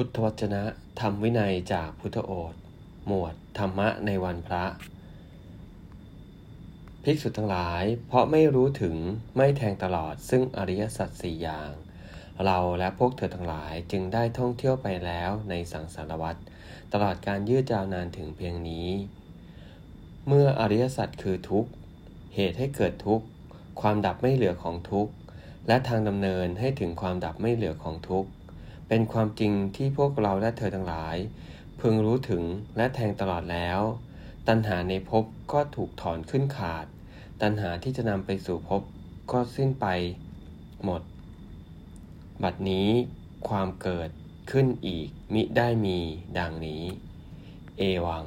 พุทธวจนะธรรมวินัยจากพุทธโอษฐ์หมวดธรรมะในวันพระ ภิกษุทั้งหลาย เพราะไม่รู้ถึงไม่แทงตลอดซึ่งอริยสัจสี่อย่าง เราและพวกเธอทั้งหลายจึงได้ท่องเที่ยวไปแล้วในสังสารวัฏตลอดการยืดยาวนานถึงเพียงนี้ เมื่ออริยสัจคือทุกข์ เหตุให้เกิดทุกข์ ความดับไม่เหลือของทุกข์ และทางดำเนินให้ถึงความดับไม่เหลือของทุกข์ เป็นความจริงที่พวกเราและเธอทั้งหลาย พึงรู้ถึงและแทงตลอดแล้ว ตัณหาในภพก็ถูกถอนขึ้นขาด ตัณหาที่จะนำไปสู่ภพก็สิ้นไปหมด บัดนี้ความเกิดขึ้นอีกมิได้มีดังนี้ เอวัง